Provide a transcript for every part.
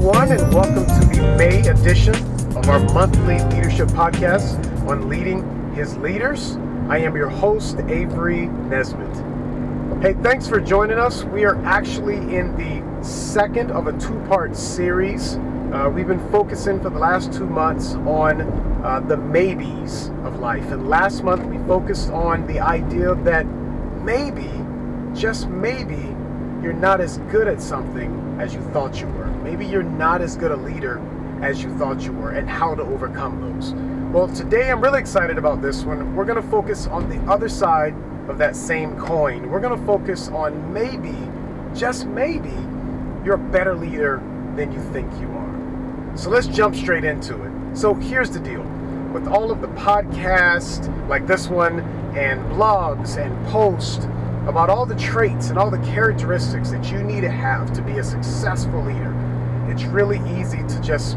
everyone, and welcome to the May edition of our monthly leadership podcast on leading his leaders. I am your host, Avery Nesmith. Hey, thanks for joining us. We are actually in the second of a two part series. Uh, we've been focusing for the last two months on uh, the maybes of life. And last month we focused on the idea that maybe, just maybe, you're not as good at something as you thought you were. Maybe you're not as good a leader as you thought you were, and how to overcome those. Well, today I'm really excited about this one. We're going to focus on the other side of that same coin. We're going to focus on maybe, just maybe, you're a better leader than you think you are. So let's jump straight into it. So here's the deal with all of the podcasts like this one and blogs and posts about all the traits and all the characteristics that you need to have to be a successful leader, it's really easy to just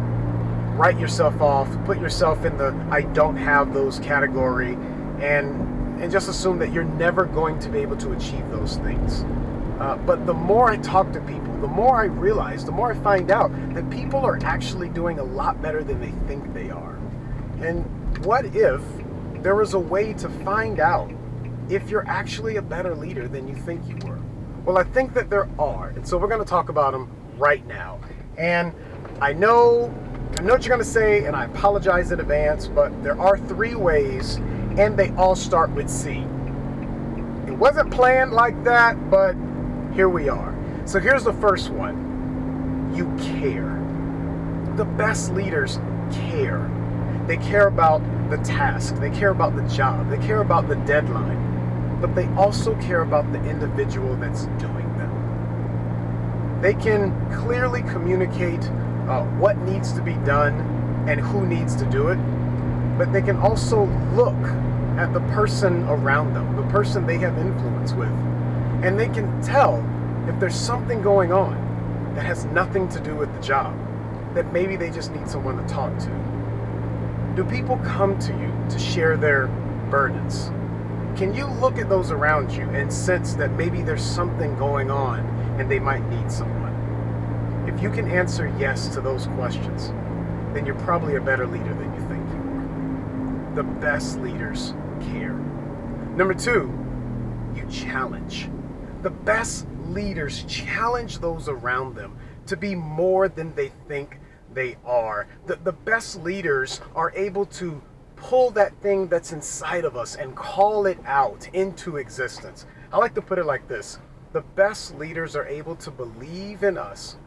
write yourself off, put yourself in the I don't have those category, and and just assume that you're never going to be able to achieve those things. Uh, but the more I talk to people, the more I realize, the more I find out that people are actually doing a lot better than they think they are. And what if there was a way to find out if you're actually a better leader than you think you were? Well, I think that there are. And so we're going to talk about them right now. And I know I know what you're to say, and I apologize in advance, but there are three ways, and they all start with C. It wasn't planned like that, but here we are. So here's the first one you care. The best leaders care. They care about the task, they care about the job, they care about the deadline, but they also care about the individual that's doing. They can clearly communicate uh, what needs to be done and who needs to do it, but they can also look at the person around them, the person they have influence with, and they can tell if there's something going on that has nothing to do with the job, that maybe they just need someone to talk to. Do people come to you to share their burdens? Can you look at those around you and sense that maybe there's something going on and they might need someone? If you can answer yes to those questions, then you're probably a better leader than you think you are. The best leaders care. Number two, you challenge. The best leaders challenge those around them to be more than they think they are. The, the best leaders are able to pull that thing that's inside of us and call it out into existence. I like to put it like this the best leaders are able to believe in us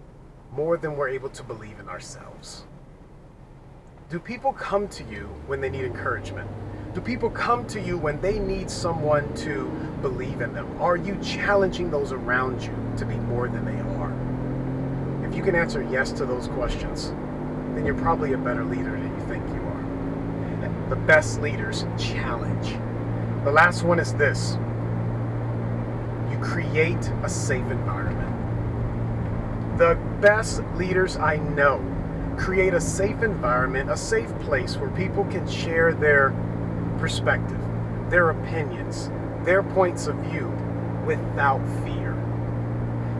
more than we're able to believe in ourselves. Do people come to you when they need encouragement? Do people come to you when they need someone to believe in them? Are you challenging those around you to be more than they are? If you can answer yes to those questions, then you're probably a better leader than you think you are. The best leaders challenge. The last one is this you create a safe environment. The best leaders I know create a safe environment, a safe place where people can share their perspective, their opinions, their points of view without fear.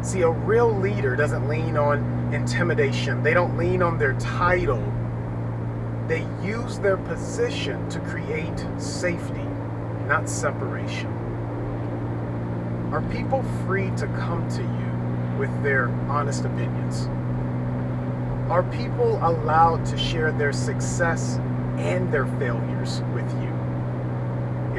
See, a real leader doesn't lean on intimidation, they don't lean on their title. They use their position to create safety, not separation. Are people free to come to you with their honest opinions? Are people allowed to share their success and their failures with you?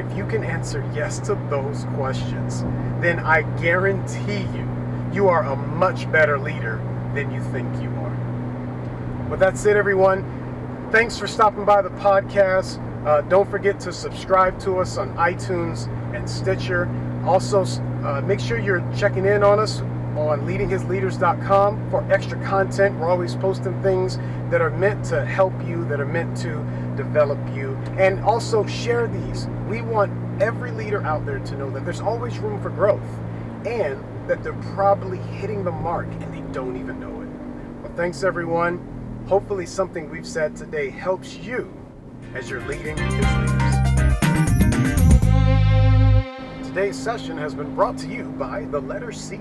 If you can answer yes to those questions, then I guarantee you, you are a much better leader than you think you are. Well, that's it, everyone. Thanks for stopping by the podcast. Uh, don't forget to subscribe to us on iTunes and Stitcher. Also, uh, make sure you're checking in on us on leadinghisleaders.com for extra content. We're always posting things that are meant to help you, that are meant to develop you. And also share these. We want every leader out there to know that there's always room for growth and that they're probably hitting the mark and they don't even know it. Well, thanks everyone. Hopefully, something we've said today helps you as you're leading his leaders. Today's session has been brought to you by the letter C.